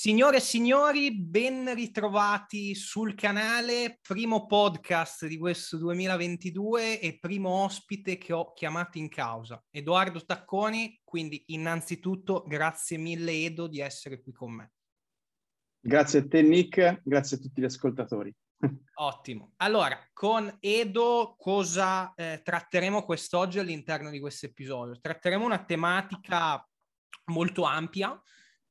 Signore e signori, ben ritrovati sul canale, primo podcast di questo 2022 e primo ospite che ho chiamato in causa, Edoardo Tacconi, quindi innanzitutto grazie mille Edo di essere qui con me. Grazie a te Nick, grazie a tutti gli ascoltatori. Ottimo. Allora, con Edo cosa eh, tratteremo quest'oggi all'interno di questo episodio? Tratteremo una tematica molto ampia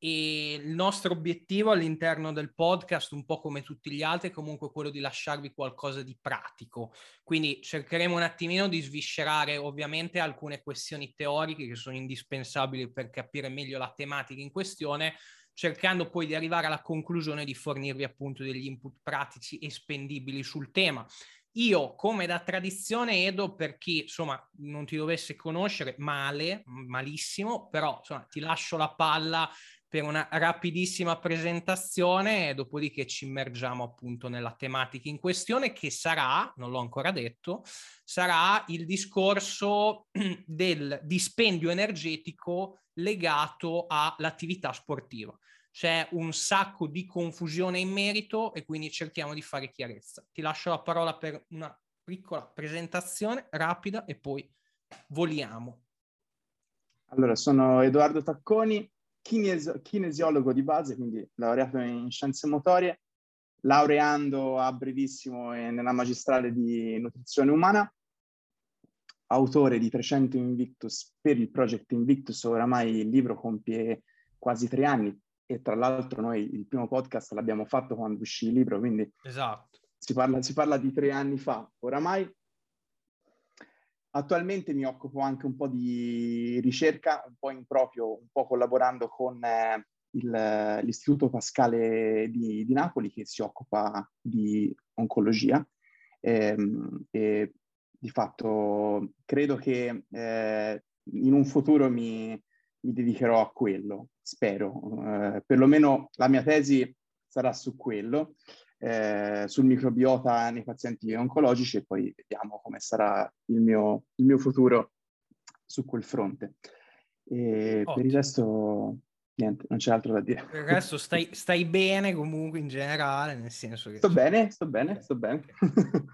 e il nostro obiettivo all'interno del podcast, un po' come tutti gli altri, è comunque quello di lasciarvi qualcosa di pratico. Quindi cercheremo un attimino di sviscerare ovviamente alcune questioni teoriche che sono indispensabili per capire meglio la tematica in questione, cercando poi di arrivare alla conclusione di fornirvi appunto degli input pratici e spendibili sul tema. Io, come da tradizione, Edo, per chi insomma non ti dovesse conoscere, male, malissimo, però insomma ti lascio la palla per una rapidissima presentazione, dopodiché ci immergiamo appunto nella tematica in questione che sarà, non l'ho ancora detto, sarà il discorso del dispendio energetico legato all'attività sportiva. C'è un sacco di confusione in merito e quindi cerchiamo di fare chiarezza. Ti lascio la parola per una piccola presentazione rapida e poi voliamo. Allora, sono Edoardo Tacconi, kines- kinesiologo di base, quindi laureato in scienze motorie, laureando a brevissimo nella magistrale di nutrizione umana, autore di 300 Invictus per il Project Invictus, oramai il libro compie quasi tre anni e tra l'altro noi il primo podcast l'abbiamo fatto quando uscì il libro, quindi esatto. si, parla, si parla di tre anni fa oramai Attualmente mi occupo anche un po' di ricerca, un po' in proprio, un po' collaborando con eh, il, l'Istituto Pascale di, di, Napoli che si occupa di oncologia. E, ehm, e di fatto credo che eh, in un futuro mi, mi, dedicherò a quello, spero. Eh, perlomeno la mia tesi sarà su quello eh, sul microbiota nei pazienti oncologici e poi vediamo come sarà il mio, il mio futuro su quel fronte. E per il resto, niente, non c'è altro da dire. Per il resto stai, stai, bene comunque in generale, nel senso che... Sto bene, sto bene, sto bene.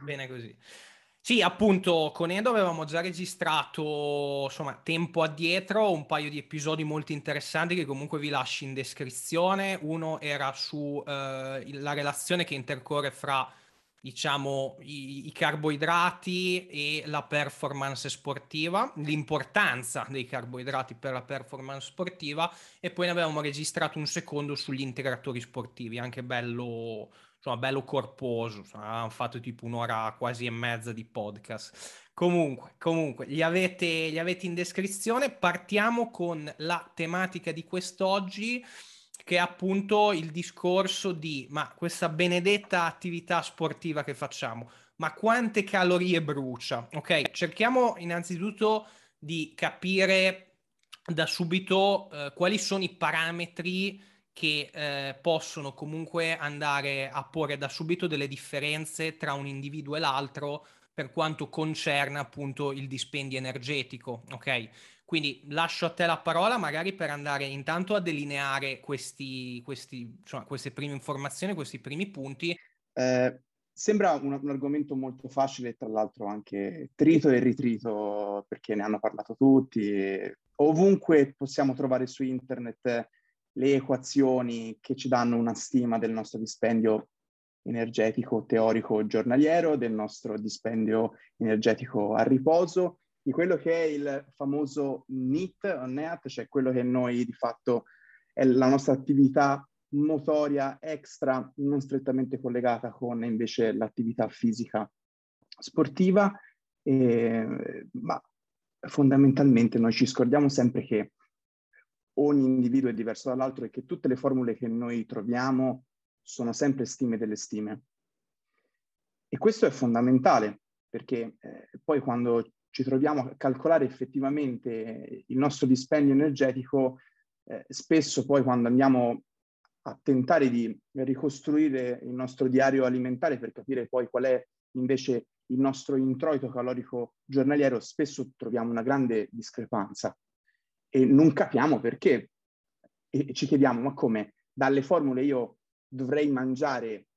bene così. Sì, appunto, con Edo avevamo già registrato, insomma, tempo addietro un paio di episodi molto interessanti che comunque vi lascio in descrizione. Uno era sulla eh, relazione che intercorre fra, diciamo, i, i, carboidrati e la performance sportiva, l'importanza dei carboidrati per la performance sportiva e poi ne avevamo registrato un secondo sugli integratori sportivi, anche bello insomma, bello corposo, hanno fatto tipo un'ora quasi e mezza di podcast. Comunque, comunque, li avete, li avete in descrizione. Partiamo con la tematica di quest'oggi, che è appunto il discorso di, ma questa benedetta attività sportiva che facciamo, ma quante calorie brucia? Ok, cerchiamo innanzitutto di capire da subito eh, quali sono i parametri che eh, possono comunque andare a porre da subito delle differenze tra un individuo e l'altro per quanto concerne appunto il dispendio energetico, ok? Quindi lascio a te la parola magari per andare intanto a delineare questi, questi, insomma, queste prime informazioni, questi primi punti. Eh, sembra un, un, argomento molto facile, tra l'altro anche trito e ritrito, perché ne hanno parlato tutti. Ovunque possiamo trovare su internet le equazioni che ci danno una stima del nostro dispendio energetico teorico giornaliero, del nostro dispendio energetico a riposo, di quello che è il famoso o NEAT, cioè quello che noi di fatto è la nostra attività motoria extra, non strettamente collegata con invece l'attività fisica sportiva, eh, ma fondamentalmente noi ci scordiamo sempre che ogni individuo è diverso dall'altro e che tutte le formule che noi troviamo sono sempre stime delle stime. E questo è fondamentale perché eh, poi quando ci troviamo a calcolare effettivamente il nostro dispendio energetico, eh, spesso poi quando andiamo a tentare di ricostruire il nostro diario alimentare per capire poi qual è invece il nostro introito calorico giornaliero, spesso troviamo una grande discrepanza e non capiamo perché. E ci chiediamo, ma come? dalle formule io dovrei mangiare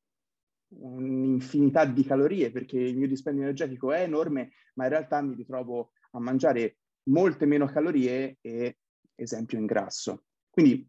un'infinità di calorie perché il mio dispendio energetico è enorme, ma in realtà mi ritrovo a mangiare molte meno calorie e esempio ingrasso. Quindi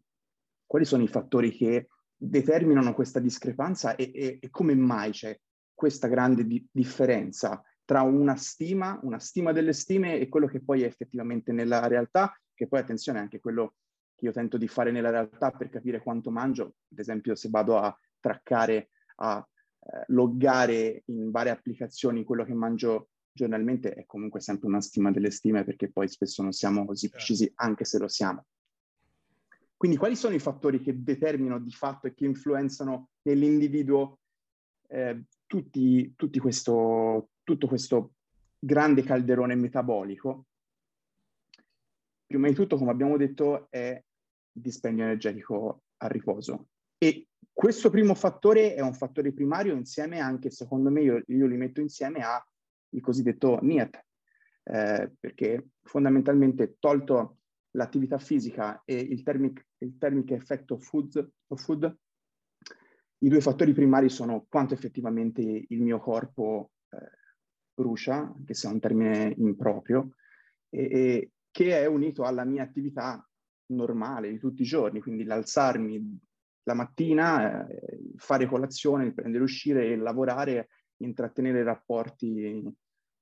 quali sono i fattori che determinano questa discrepanza e, e, e come mai c'è questa grande di- differenza tra una stima, una stima delle stime e quello che poi è effettivamente nella realtà, che poi attenzione è anche quello che io tento di fare nella realtà per capire quanto mangio, ad esempio se vado a traccare, a eh, loggare in varie applicazioni quello che mangio giornalmente, è comunque sempre una stima delle stime perché poi spesso non siamo così certo. precisi anche se lo siamo. Quindi quali sono i fattori che determinano di fatto e che influenzano nell'individuo eh, tutti, tutti questo, tutto questo grande calderone metabolico? Prima di tutto, come abbiamo detto, è il dispendio energetico a riposo. E questo primo fattore è un fattore primario insieme anche, secondo me, io, io li metto insieme al cosiddetto NIAT, eh, perché fondamentalmente tolto l'attività fisica e il thermic, il thermic effect of food, of food, i due fattori primari sono quanto effettivamente il mio corpo eh, brucia, anche se è un termine improprio, e, e, che è unito alla mia attività normale di tutti i giorni, quindi l'alzarmi la mattina, eh, fare colazione, prendere uscire e lavorare, intrattenere rapporti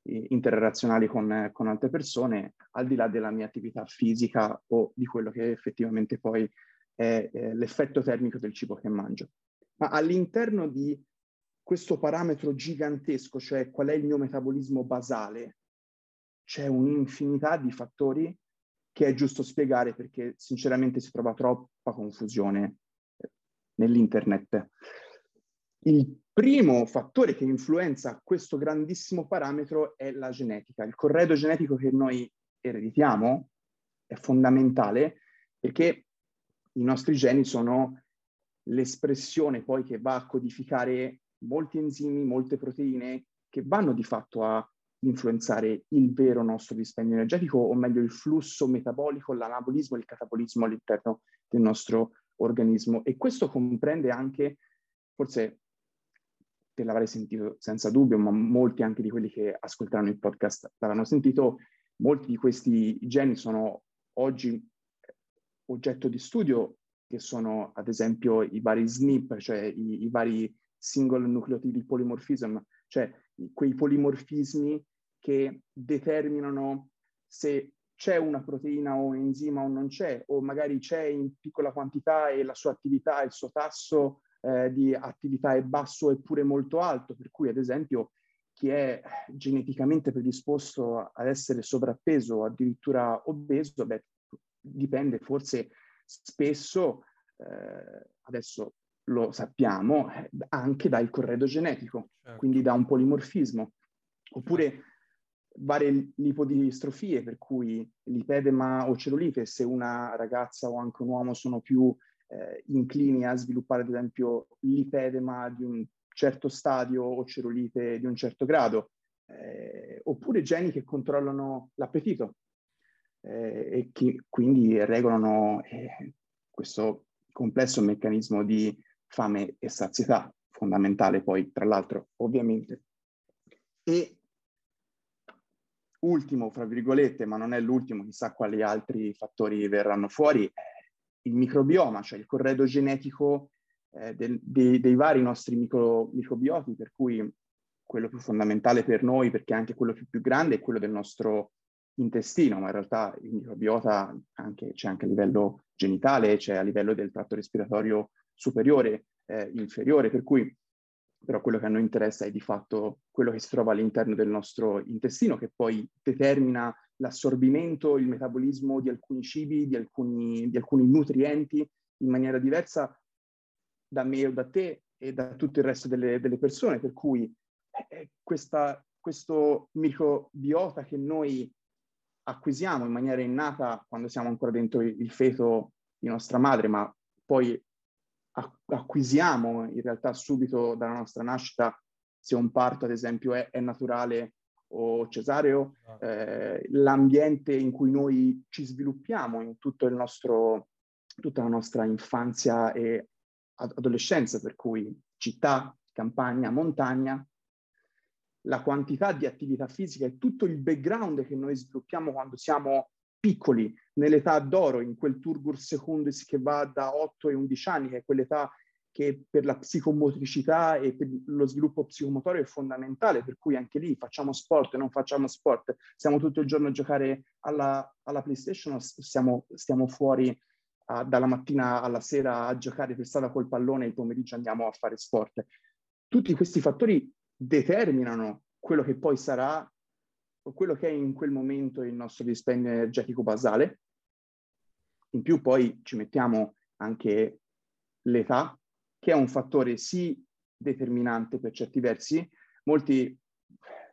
interrelazionali con, con, altre persone, al di là della mia attività fisica o di quello che effettivamente poi è, è l'effetto termico del cibo che mangio. Ma all'interno di questo parametro gigantesco, cioè qual è il mio metabolismo basale, c'è un'infinità di fattori che è giusto spiegare perché sinceramente si trova troppa confusione eh, nell'internet. Il primo fattore che influenza questo grandissimo parametro è la genetica. Il corredo genetico che noi ereditiamo è fondamentale perché i nostri geni sono l'espressione poi che va a codificare molti enzimi, molte proteine che vanno di fatto a influenzare il vero nostro dispendio energetico, o meglio il flusso metabolico, l'anabolismo e il catabolismo all'interno del nostro organismo. E questo comprende anche, forse te l'avrai sentito senza dubbio, ma molti anche di quelli che ascolteranno il podcast l'avranno sentito, molti di questi geni sono oggi oggetto di studio, che sono ad esempio i vari SNP, cioè i, i vari single nucleotidi polymorphism, cioè quei polimorfismi che determinano se c'è una proteina o un enzima o non c'è, o magari c'è in piccola quantità e la sua attività, il suo tasso eh, di attività è basso eppure molto alto, per cui ad esempio chi è geneticamente predisposto ad essere sovrappeso o addirittura obeso, beh, dipende forse spesso, eh, adesso lo sappiamo, eh, anche dal corredo genetico, certo. quindi da un polimorfismo, oppure varie lipodistrofie, per cui lipedema o cellulite, se una ragazza o anche un uomo sono più eh, inclini a sviluppare ad esempio lipedema di un certo stadio o cellulite di un certo grado, eh, oppure geni che controllano l'appetito eh, e che quindi regolano eh, questo complesso meccanismo di fame e sazietà, fondamentale poi tra l'altro ovviamente. E ultimo, fra virgolette, ma non è l'ultimo, chissà quali altri fattori verranno fuori, il microbioma, cioè il corredo genetico eh, del, dei, dei, vari nostri micro, microbioti, per cui quello più fondamentale per noi, perché anche quello più, più grande, è quello del nostro intestino, ma in realtà il microbiota anche, c'è anche a livello genitale, c'è a livello del tratto respiratorio superiore, eh, inferiore, per cui però quello che a noi interessa è di fatto quello che si trova all'interno del nostro intestino, che poi determina l'assorbimento, il metabolismo di alcuni cibi, di alcuni, di alcuni nutrienti in maniera diversa da me o da te e da tutto il resto delle, delle persone, per cui eh, questa, questo microbiota che noi acquisiamo in maniera innata quando siamo ancora dentro il feto di nostra madre, ma poi acquisiamo in realtà subito dalla nostra nascita se un parto ad esempio è, è naturale o cesareo, ah. eh, l'ambiente in cui noi ci sviluppiamo in tutto il nostro, tutta la nostra infanzia e adolescenza, per cui città, campagna, montagna, la quantità di attività fisica e tutto il background che noi sviluppiamo quando siamo piccoli, nell'età d'oro, in quel turgur secundus che va da 8 ai 11 anni, che è quell'età che per la psicomotricità e per lo sviluppo psicomotorio è fondamentale, per cui anche lì facciamo sport e non facciamo sport, stiamo tutto il giorno a giocare alla, alla PlayStation o stiamo, stiamo fuori uh, dalla mattina alla sera a giocare per strada col pallone e il pomeriggio andiamo a fare sport. Tutti questi fattori determinano quello che poi sarà quello che è in quel momento il nostro dispendio energetico basale. In più poi ci mettiamo anche l'età, che è un fattore sì determinante per certi versi. Molti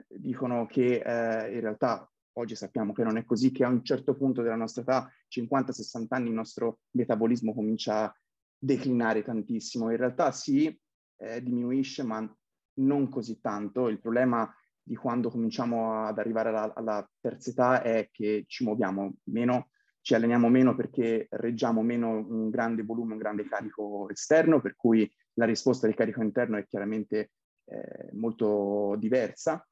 dicono che eh, in realtà oggi sappiamo che non è così, che a un certo punto della nostra età, 50-60 anni, il nostro metabolismo comincia a declinare tantissimo. In realtà sì, eh, diminuisce, ma non così tanto. Il problema di quando cominciamo ad arrivare alla, alla terza età è che ci muoviamo meno, ci alleniamo meno perché reggiamo meno un grande volume, un grande carico esterno, per cui la risposta del carico interno è chiaramente eh, molto diversa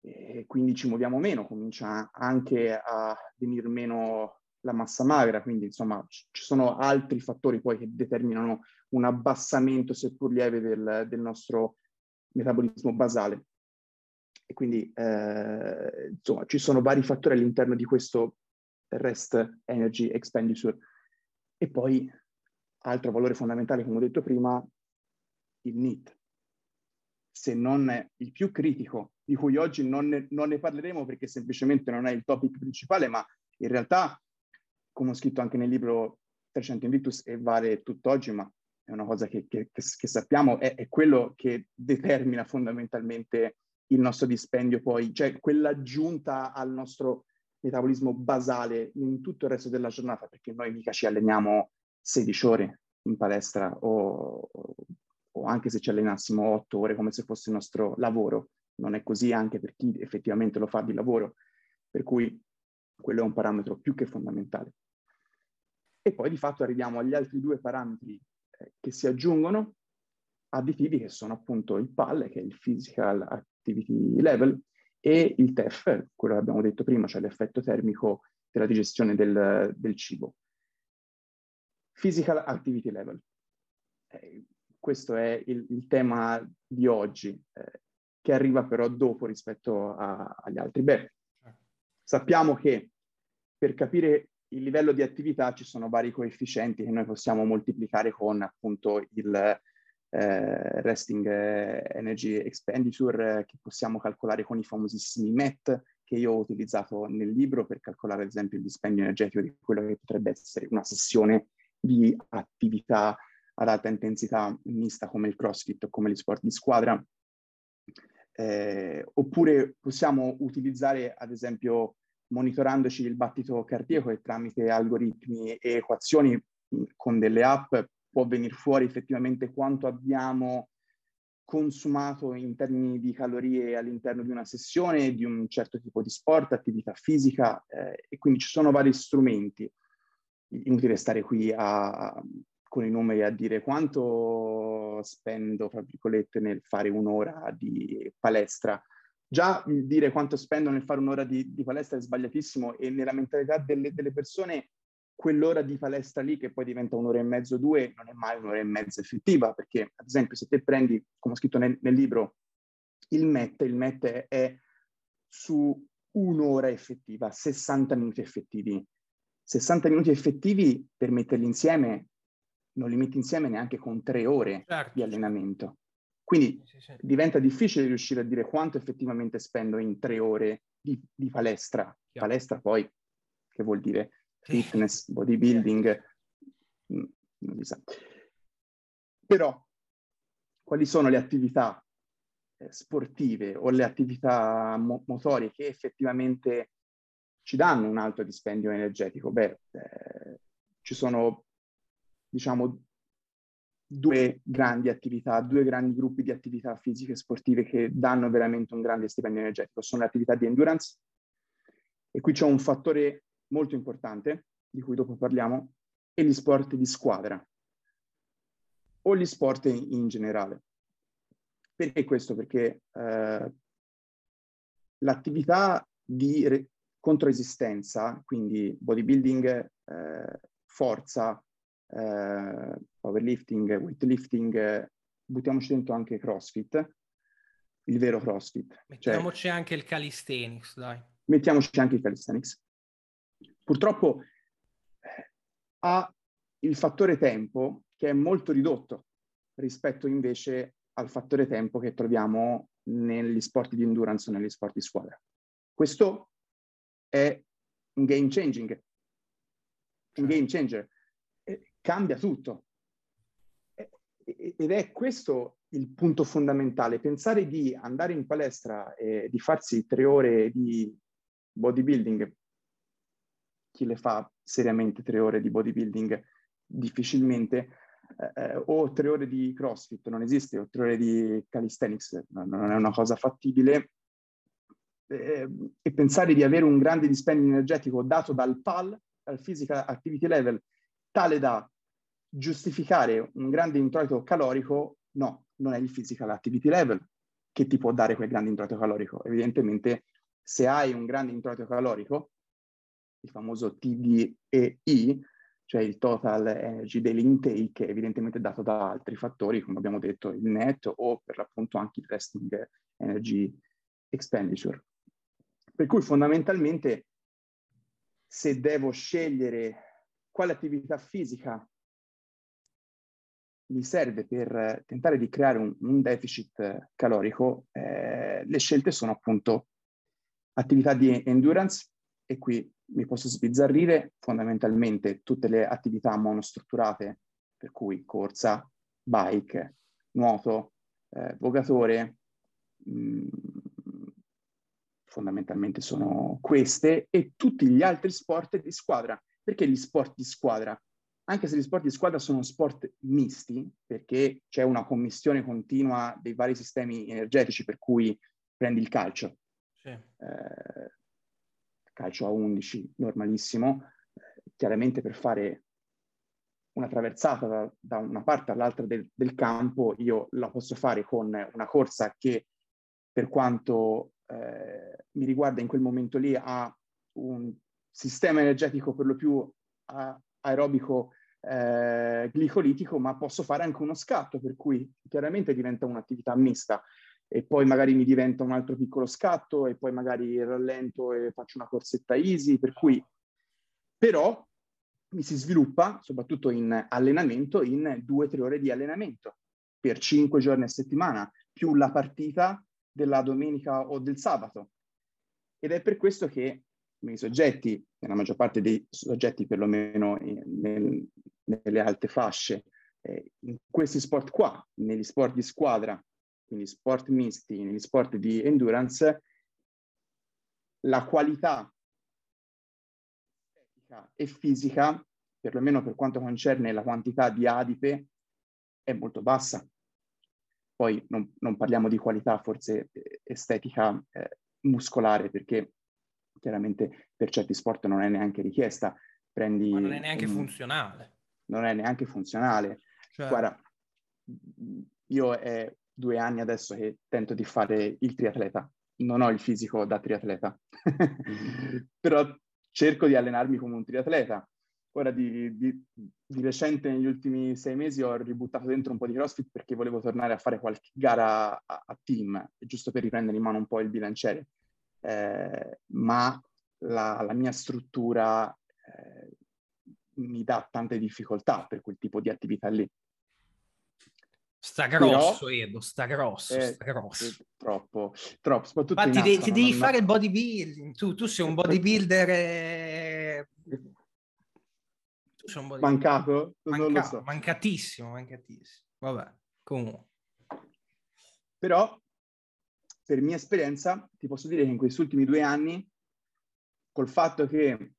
e quindi ci muoviamo meno, comincia anche a venire meno la massa magra, quindi insomma ci sono altri fattori poi che determinano un abbassamento, seppur lieve, del, del nostro metabolismo basale. E quindi eh, insomma ci sono vari fattori all'interno di questo rest energy expenditure. E poi altro valore fondamentale, come ho detto prima, il NEAT. Se non è il più critico, di cui oggi non ne, non ne parleremo perché semplicemente non è il topic principale, ma in realtà, come ho scritto anche nel libro 300 Invictus e vale tutt'oggi, ma è una cosa che, che, che, che sappiamo, è, è, quello che determina fondamentalmente il nostro dispendio poi, cioè quell'aggiunta al nostro metabolismo basale in tutto il resto della giornata, perché noi mica ci alleniamo 16 ore in palestra o, o anche se ci allenassimo 8 ore come se fosse il nostro lavoro. Non è così anche per chi effettivamente lo fa di lavoro, per cui quello è un parametro più che fondamentale. E poi di fatto arriviamo agli altri due parametri eh, che si aggiungono, additivi che sono appunto il PAL, che è il Physical Activity Level, e il TEF, quello che abbiamo detto prima, cioè l'effetto termico della digestione del, del cibo. Physical Activity Level. Eh, questo è il, il, tema di oggi, eh, che arriva però dopo rispetto a, agli altri. Beh, sappiamo che per capire il livello di attività ci sono vari coefficienti che noi possiamo moltiplicare con appunto il, eh, resting energy expenditure eh, che possiamo calcolare con i famosissimi MET che io ho utilizzato nel libro per calcolare ad esempio il dispendio energetico di quello che potrebbe essere una sessione di attività ad alta intensità mista come il crossfit o come gli sport di squadra. Eh, oppure possiamo utilizzare ad esempio monitorandoci il battito cardiaco e tramite algoritmi e equazioni con delle app può venire fuori effettivamente quanto abbiamo consumato in termini di calorie all'interno di una sessione, di un certo tipo di sport, attività fisica, eh, e quindi ci sono vari strumenti. Inutile stare qui a, con i numeri a dire quanto spendo, tra virgolette, nel fare un'ora di palestra. Già dire quanto spendo nel fare un'ora di, di palestra è sbagliatissimo e nella mentalità delle, delle persone quell'ora di palestra lì che poi diventa un'ora e mezzo, due, non è mai un'ora e mezza effettiva, perché ad esempio se te prendi, come ho scritto nel, nel libro, il MET, il MET è, è su un'ora effettiva, 60 minuti effettivi. 60 minuti effettivi per metterli insieme, non li metti insieme neanche con tre ore certo. di allenamento. Quindi sì, sì. diventa difficile riuscire a dire quanto effettivamente spendo in tre ore di, di palestra. Chiaro. Palestra poi, che vuol dire fitness, bodybuilding, mm, non si sa. Però quali sono le attività eh, sportive o le attività mo- motorie che effettivamente ci danno un alto dispendio energetico? Beh, eh, ci sono, diciamo, due grandi attività, due grandi gruppi di attività fisiche e sportive che danno veramente un grande stipendio energetico. Sono le attività di endurance, e qui c'è un fattore molto importante, di cui dopo parliamo, e gli sport di squadra. o gli sport in, generale. Perché questo? Perché eh, l'attività di re- controesistenza, quindi bodybuilding, eh, forza, eh, powerlifting, weightlifting, buttiamoci dentro anche CrossFit, il vero CrossFit. Cioè mettiamoci cioè, anche il calisthenics, dai. Mettiamoci anche il calisthenics. Purtroppo eh, ha il fattore tempo che è molto ridotto rispetto invece al fattore tempo che troviamo negli sport di endurance o negli sport di squadra. Questo è un game changing, un certo. game changer, cambia tutto. Ed è questo il punto fondamentale, pensare di andare in palestra e di farsi tre ore di bodybuilding, chi le fa seriamente tre ore di bodybuilding difficilmente, eh, o tre ore di CrossFit, non esiste, o tre ore di calisthenics, non è una cosa fattibile, eh, e pensare di avere un grande dispendio energetico dato dal PAL, dal Physical Activity Level, tale da giustificare un grande introito calorico, no, non è il Physical Activity Level che ti può dare quel grande introito calorico. Evidentemente, se hai un grande introito calorico, il famoso TDEI, cioè il Total Energy Daily Intake, evidentemente dato da altri fattori, come abbiamo detto, il NET o per l'appunto anche il Resting Energy Expenditure. Per cui fondamentalmente se devo scegliere quale attività fisica mi serve per tentare di creare un, un deficit calorico, eh, le scelte sono appunto attività di endurance e qui mi posso sbizzarrire fondamentalmente tutte le attività monostrutturate, per cui corsa, bike, nuoto, eh, vogatore, mh, mm, fondamentalmente sono queste, e tutti gli altri sport di squadra. Perché gli sport di squadra? Anche se gli sport di squadra sono sport misti, perché c'è una commissione continua dei vari sistemi energetici, per cui prendi il calcio. Sì. Eh, calcio a 11, normalissimo, eh, chiaramente per fare una traversata da, da una parte all'altra del, del, campo, io la posso fare con una corsa che per quanto eh, mi riguarda in quel momento lì ha un sistema energetico per lo più a, aerobico eh, glicolitico, ma posso fare anche uno scatto, per cui chiaramente diventa un'attività mista e poi magari mi diventa un altro piccolo scatto e poi magari rallento e faccio una corsetta easy, per cui però mi si sviluppa, soprattutto in allenamento, in due o tre ore di allenamento per cinque giorni a settimana, più la partita della domenica o del sabato. Ed è per questo che i soggetti, nella maggior parte dei soggetti perlomeno nel, nelle alte fasce, eh, in questi sport qua, negli sport di squadra, quindi sport misti, negli sport di endurance, la qualità e fisica, perlomeno per quanto concerne la quantità di adipe, è molto bassa. Poi non, non parliamo di qualità forse eh, estetica eh, muscolare, perché chiaramente per certi sport non è neanche richiesta. Prendi Ma non è neanche un... funzionale. Non è neanche funzionale. Cioè... Guarda, io è due anni adesso che tento di fare il triatleta. Non ho il fisico da triatleta, però cerco di allenarmi come un triatleta. Ora di, di, di, recente, negli ultimi sei mesi, ho ributtato dentro un po' di CrossFit perché volevo tornare a fare qualche gara a, a team, giusto per riprendere in mano un po' il bilanciere. Eh, ma la, la, mia struttura eh, mi dà tante difficoltà per quel tipo di attività lì. Sta grosso, Però, Edo, sta grosso, eh, sta grosso. Troppo, troppo. Soprattutto Infatti, ti, ti devi fare il bodybuilding. Tu, tu sei un bodybuilder... Eh... Tu un Mancato? Manca... So. Mancatissimo, mancatissimo. Vabbè, comunque. Però, per mia esperienza, ti posso dire che in questi ultimi due anni, col fatto che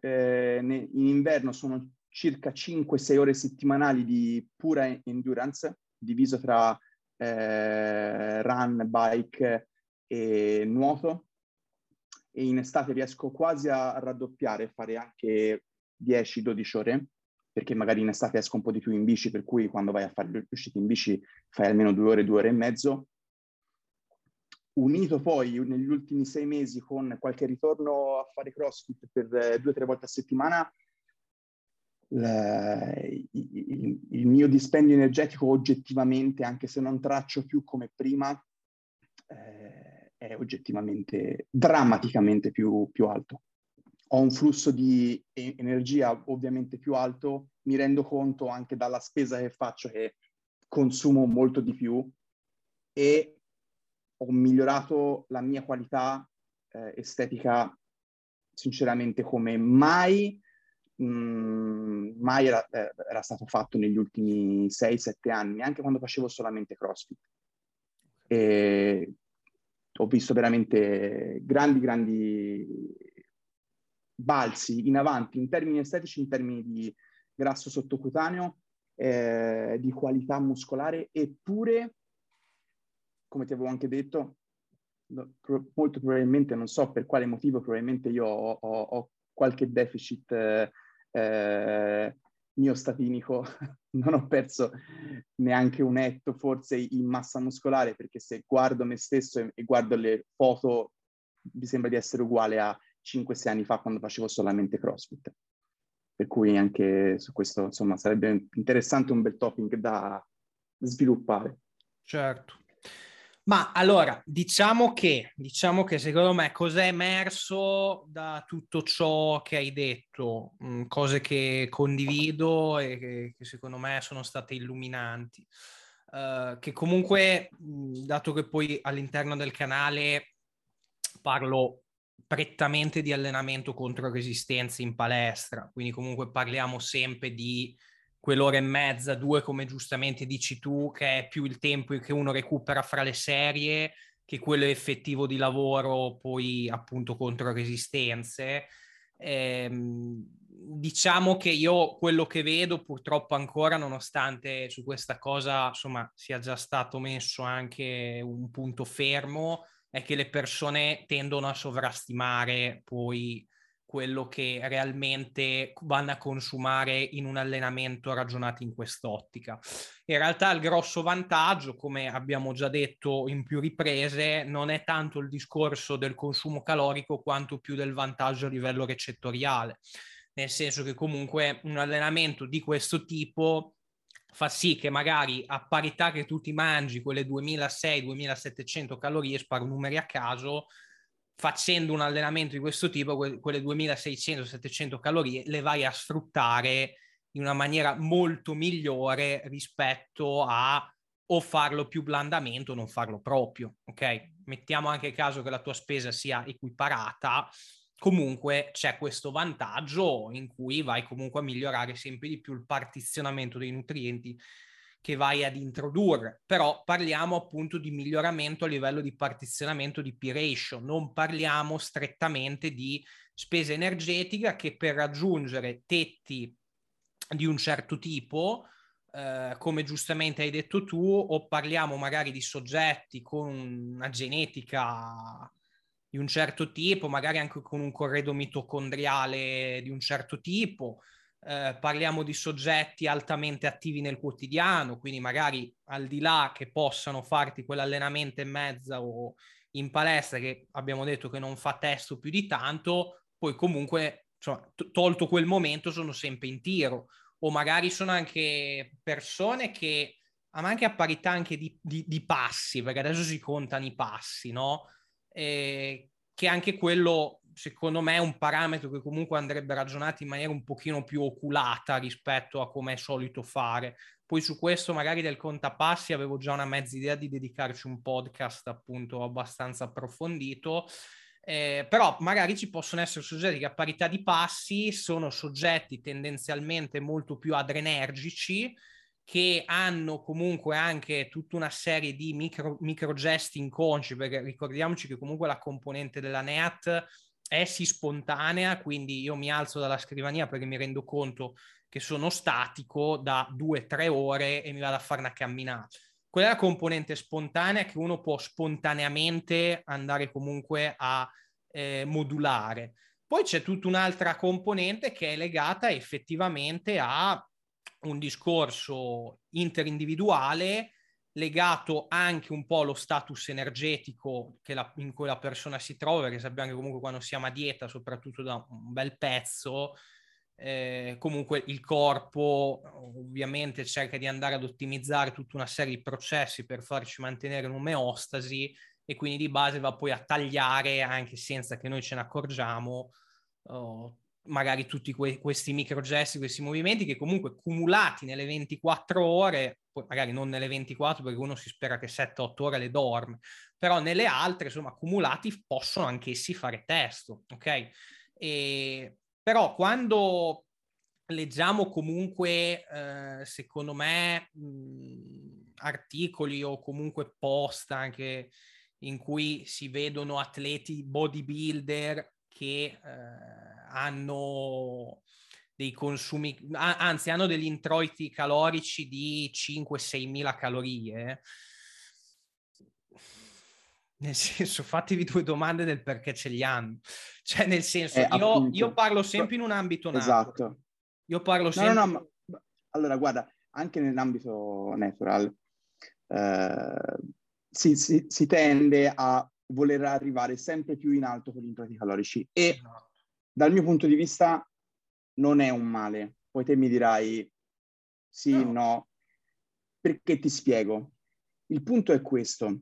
eh, in inverno sono circa 5-6 ore settimanali di pura endurance, diviso tra eh, run, bike e nuoto. E in estate riesco quasi a raddoppiare, fare anche 10-12 ore perché magari in estate esco un po' di più in bici, per cui quando vai a fare le uscite in bici fai almeno due ore, due ore e mezzo. Unito poi negli ultimi sei mesi con qualche ritorno a fare CrossFit per eh, due o tre volte a settimana, il, il, il, mio dispendio energetico oggettivamente, anche se non traccio più come prima, eh, è oggettivamente, drammaticamente più, più alto. Ho un flusso di energia ovviamente più alto, mi rendo conto anche dalla spesa che faccio che consumo molto di più e ho migliorato la mia qualità eh, estetica sinceramente come mai, mh, mm, mai era, eh, era, stato fatto negli ultimi 6-7 anni, anche quando facevo solamente CrossFit. E ho visto veramente grandi, grandi balzi in avanti in termini estetici, in termini di grasso sottocutaneo, eh, di qualità muscolare, eppure, come ti avevo anche detto, molto probabilmente, non so per quale motivo, probabilmente io ho, ho, ho qualche deficit eh, eh, miostatinico, non ho perso neanche un etto forse in massa muscolare, perché se guardo me stesso e, e guardo le foto, mi sembra di essere uguale a 5-6 anni fa quando facevo solamente CrossFit. Per cui anche su questo, insomma, sarebbe interessante un bel topic da sviluppare. Certo. Ma allora, diciamo che, diciamo che secondo me cos'è emerso da tutto ciò che hai detto, mm, cose che condivido e che, che, secondo me sono state illuminanti. Uh, che comunque, mh, dato che poi all'interno del canale parlo prettamente di allenamento contro resistenze in palestra, quindi comunque parliamo sempre di quell'ora e mezza, due come giustamente dici tu, che è più il tempo che uno recupera fra le serie che quello effettivo di lavoro poi appunto contro resistenze. Ehm, diciamo che io quello che vedo purtroppo ancora, nonostante su questa cosa insomma sia già stato messo anche un punto fermo, è che le persone tendono a sovrastimare poi quello che realmente vanno a consumare in un allenamento ragionato in quest'ottica. In realtà il grosso vantaggio, come abbiamo già detto in più riprese, non è tanto il discorso del consumo calorico quanto più del vantaggio a livello recettoriale, nel senso che comunque un allenamento di questo tipo fa sì che magari a parità che tu ti mangi quelle 2600-2700 calorie, sparo numeri a caso, facendo un allenamento di questo tipo, quelle 2600-700 calorie le vai a sfruttare in una maniera molto migliore rispetto a o farlo più blandamente o non farlo proprio, ok? Mettiamo anche caso che la tua spesa sia equiparata, comunque c'è questo vantaggio in cui vai comunque a migliorare sempre di più il partizionamento dei nutrienti che vai ad introdurre, però parliamo appunto di miglioramento a livello di partizionamento di P-ratio, non parliamo strettamente di spesa energetica che per raggiungere tetti di un certo tipo, eh, come giustamente hai detto tu, o parliamo magari di soggetti con una genetica di un certo tipo, magari anche con un corredo mitocondriale di un certo tipo. Eh, parliamo di soggetti altamente attivi nel quotidiano, quindi magari al di là che possano farti quell'allenamento e mezza o in palestra che abbiamo detto che non fa testo più di tanto, poi comunque insomma, tolto quel momento sono sempre in tiro o magari sono anche persone che ma anche a parità anche di, di, di passi, perché adesso si contano i passi, no? eh, che anche quello secondo me è un parametro che comunque andrebbe ragionato in maniera un pochino più oculata rispetto a come è solito fare. Poi su questo magari del contapassi avevo già una mezza idea di dedicarci un podcast appunto abbastanza approfondito, eh, però magari ci possono essere soggetti che a parità di passi sono soggetti tendenzialmente molto più adrenergici, che hanno comunque anche tutta una serie di micro, micro gesti inconsci, perché ricordiamoci che comunque la componente della NEAT è sì spontanea, quindi io mi alzo dalla scrivania perché mi rendo conto che sono statico da due o tre ore e mi vado a fare una camminata. Quella è la componente spontanea che uno può spontaneamente andare comunque a eh, modulare Poi c'è tutta un'altra componente che è legata effettivamente a un discorso interindividuale legato anche un po' allo status energetico la, in cui la persona si trova, perché sappiamo che comunque quando siamo a dieta, soprattutto da un bel pezzo, eh, comunque il corpo ovviamente cerca di andare ad ottimizzare tutta una serie di processi per farci mantenere un'omeostasi e quindi di base va poi a tagliare anche senza che noi ce ne accorgiamo oh, magari tutti que- questi microgesti, questi movimenti che comunque cumulati nelle 24 ore, poi magari non nelle 24 perché uno si spera che 7-8 ore le dorme, però nelle altre, insomma, accumulati possono anch'essi fare testo, ok? E, però quando leggiamo comunque, eh, secondo me, mh, articoli o comunque post anche in cui si vedono atleti bodybuilder che eh, hanno dei consumi, anzi hanno degli introiti calorici di 5-6 mila calorie. Nel senso, fatevi due domande del perché ce li hanno. Cioè, nel senso, eh, io, io, parlo sempre in un ambito natural. Esatto. Io parlo sempre... No, no, no, allora, guarda, anche nell'ambito natural eh, si, si, si, tende a voler arrivare sempre più in alto con gli introiti calorici e esatto dal mio punto di vista non è un male. Poi te mi dirai sì, no, no perché ti spiego. Il punto è questo.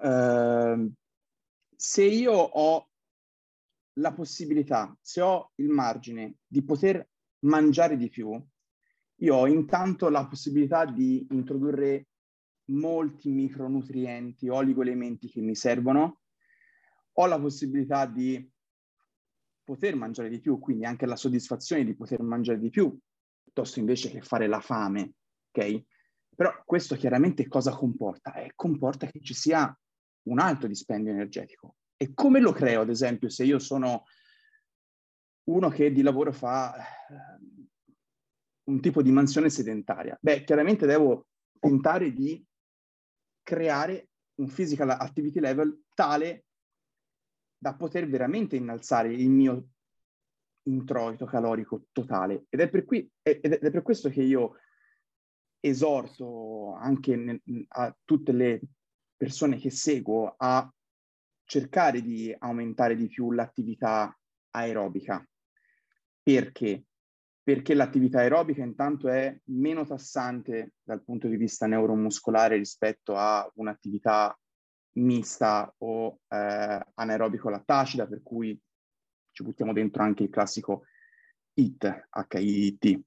Uh, se io ho la possibilità, se ho il margine di poter mangiare di più, io ho intanto la possibilità di introdurre molti micronutrienti, oligoelementi che mi servono, ho la possibilità di poter mangiare di più, quindi anche la soddisfazione di poter mangiare di più, piuttosto invece che fare la fame, ok? Però questo chiaramente cosa comporta? Eh, comporta che ci sia un alto dispendio energetico. E come lo creo, ad esempio, se io sono uno che di lavoro fa eh, un tipo di mansione sedentaria? Beh, chiaramente devo tentare di creare un physical activity level tale da poter veramente innalzare il mio introito calorico totale. Ed è per, qui, ed è per questo che io esorto anche ne, a tutte le persone che seguo a cercare di aumentare di più l'attività aerobica. Perché? Perché l'attività aerobica intanto è meno tassante dal punto di vista neuromuscolare rispetto a un'attività mista o eh, anaerobico lattacida, per cui ci buttiamo dentro anche il classico HIT, HIT.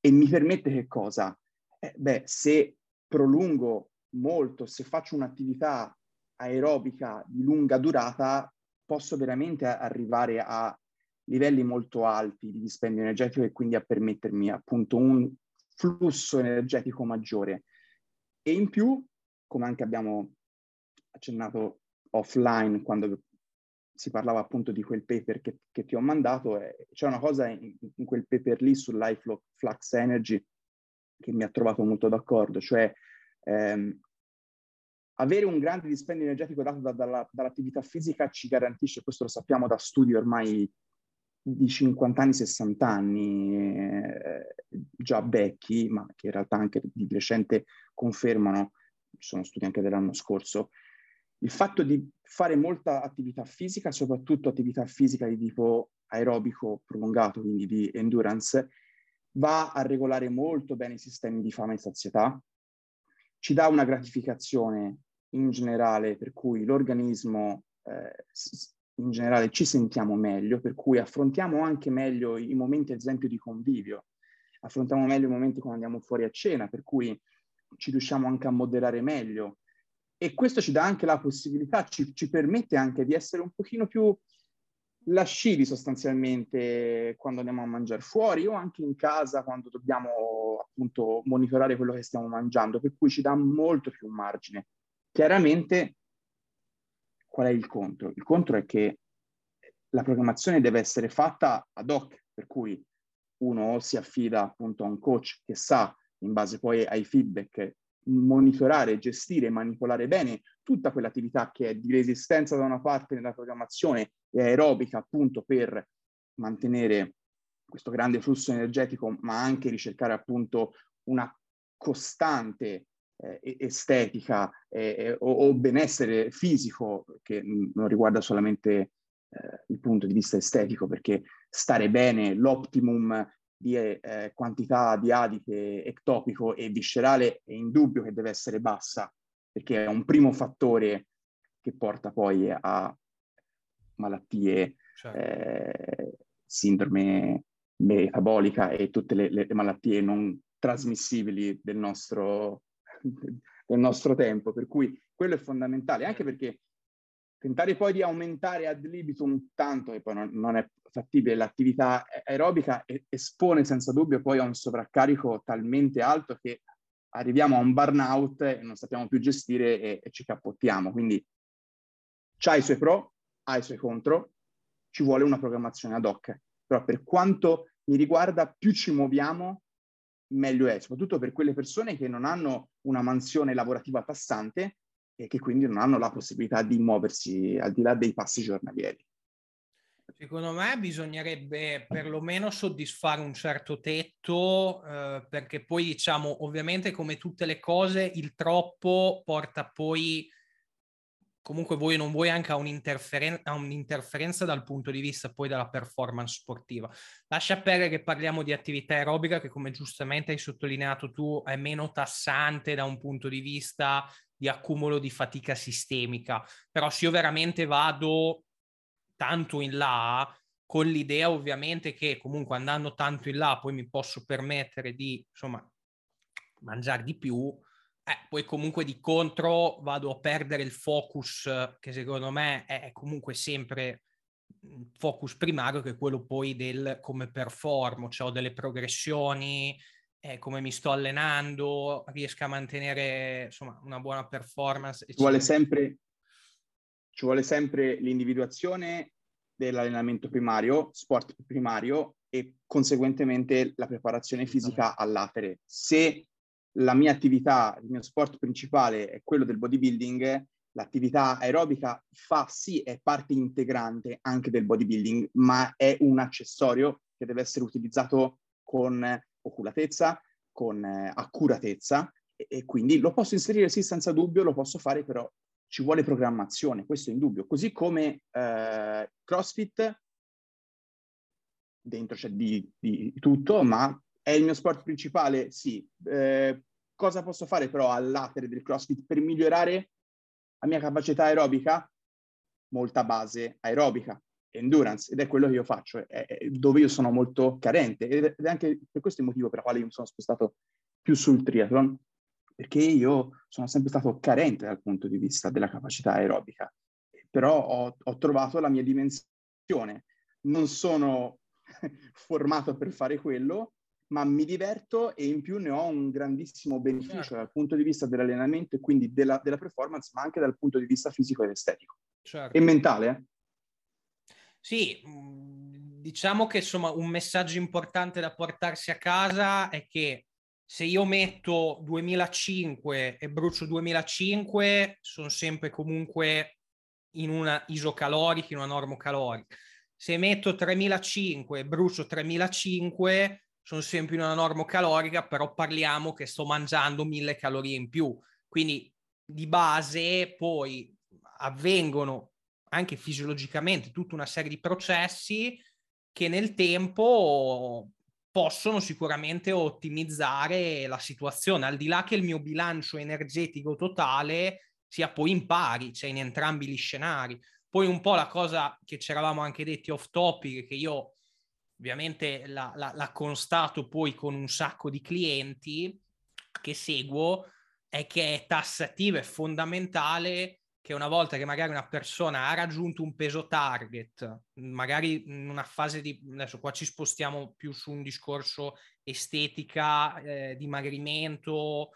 E mi permette che cosa? Eh, beh, se prolungo molto, se faccio un'attività aerobica di lunga durata, posso veramente arrivare a livelli molto alti di dispendio energetico e quindi a permettermi appunto un flusso energetico maggiore. E in più, come anche abbiamo accennato offline quando si parlava appunto di quel paper che, che ti ho mandato, eh, c'è una cosa in, in quel paper lì sull'high flux energy che mi ha trovato molto d'accordo, cioè ehm, avere un grande dispendio energetico dato da, dalla, dall'attività fisica ci garantisce, questo lo sappiamo da studi ormai di 50 anni, 60 anni, eh, già vecchi, ma che in realtà anche di recente confermano, ci sono studi anche dell'anno scorso, il fatto di fare molta attività fisica, soprattutto attività fisica di tipo aerobico prolungato, quindi di endurance, va a regolare molto bene i sistemi di fame e sazietà, ci dà una gratificazione in generale per cui l'organismo eh, in generale ci sentiamo meglio, per cui affrontiamo anche meglio i momenti, ad esempio, di convivio, affrontiamo meglio i momenti quando andiamo fuori a cena, per cui ci riusciamo anche a moderare meglio e questo ci dà anche la possibilità, ci, ci permette anche di essere un pochino più lascivi sostanzialmente quando andiamo a mangiare fuori o anche in casa quando dobbiamo appunto monitorare quello che stiamo mangiando, per cui ci dà molto più margine. Chiaramente qual è il contro? Il contro è che la programmazione deve essere fatta ad hoc, per cui uno si affida appunto a un coach che sa, in base poi ai feedback monitorare, gestire manipolare bene tutta quell'attività che è di resistenza da una parte nella programmazione e aerobica appunto per mantenere questo grande flusso energetico, ma anche ricercare appunto una costante eh, estetica eh, o, o, benessere fisico che non riguarda solamente eh, il punto di vista estetico, perché stare bene, l'optimum di eh, quantità di adipe ectopico e viscerale è indubbio che deve essere bassa, perché è un primo fattore che porta poi a malattie, certo. eh, sindrome metabolica e tutte le, le, malattie non trasmissibili del nostro, del nostro tempo. Per cui quello è fondamentale, anche perché tentare poi di aumentare ad libitum tanto che poi non, non è fattibile l'attività aerobica espone senza dubbio poi a un sovraccarico talmente alto che arriviamo a un burnout e non sappiamo più gestire e, e ci cappottiamo. Quindi c'ha i suoi pro, ha i suoi contro, ci vuole una programmazione ad hoc. Però per quanto mi riguarda, più ci muoviamo, meglio è, soprattutto per quelle persone che non hanno una mansione lavorativa tassante e che quindi non hanno la possibilità di muoversi al di là dei passi giornalieri. Secondo me bisognerebbe perlomeno soddisfare un certo tetto, eh, perché poi diciamo, ovviamente come tutte le cose, il troppo porta poi, comunque vuoi o non vuoi, anche a, un'interferen- a un'interferenza dal punto di vista poi della performance sportiva. Lascia perdere che parliamo di attività aerobica che, come giustamente hai sottolineato tu, è meno tassante da un punto di vista di accumulo di fatica sistemica. Però se io veramente vado tanto in là, con l'idea ovviamente che comunque andando tanto in là poi mi posso permettere di, insomma, mangiare di più, eh, poi comunque di contro vado a perdere il focus che secondo me è comunque sempre il focus primario che è quello poi del come performo, cioè ho delle progressioni, eh, come mi sto allenando, riesco a mantenere insomma una buona performance. Ci vuole, sempre, ci vuole sempre l'individuazione dell'allenamento primario, sport primario e conseguentemente la preparazione fisica all'atere. Se la mia attività, il mio sport principale è quello del bodybuilding, l'attività aerobica fa sì, è parte integrante anche del bodybuilding, ma è un accessorio che deve essere utilizzato con oculatezza, con eh, accuratezza e, e, quindi lo posso inserire sì senza dubbio, lo posso fare però ci vuole programmazione, questo è indubbio. Così come eh, CrossFit, dentro c'è di, di, tutto, ma è il mio sport principale? Sì. Eh, cosa posso fare però all'atere del CrossFit per migliorare la mia capacità aerobica? Molta base aerobica endurance ed è quello che io faccio, è, è dove io sono molto carente ed è anche per questo il motivo per il quale io mi sono spostato più sul triathlon, perché io sono sempre stato carente dal punto di vista della capacità aerobica, però ho, ho trovato la mia dimensione. Non sono formato per fare quello, ma mi diverto e in più ne ho un grandissimo beneficio certo. dal punto di vista dell'allenamento e quindi della, della, performance, ma anche dal punto di vista fisico ed estetico. Certo. E mentale, eh? Sì, mhmm, diciamo che insomma un messaggio importante da portarsi a casa è che se io metto 2005 e brucio 2005 sono sempre comunque in una isocalorica, in una normocalorica. Se metto 3005 e brucio 3005 sono sempre in una normocalorica, però parliamo che sto mangiando 1000 calorie in più. Quindi di base poi avvengono anche fisiologicamente tutta una serie di processi che nel tempo possono sicuramente ottimizzare la situazione, al di là che il mio bilancio energetico totale sia poi in pari, cioè in entrambi gli scenari. Poi un po' la cosa che ci eravamo anche detti off topic, che io ovviamente la, la, la constato poi con un sacco di clienti che seguo, è che è tassativa, è fondamentale che una volta che magari una persona ha raggiunto un peso target, magari in una fase di, adesso qua ci spostiamo più su un discorso estetica, eh, dimagrimento,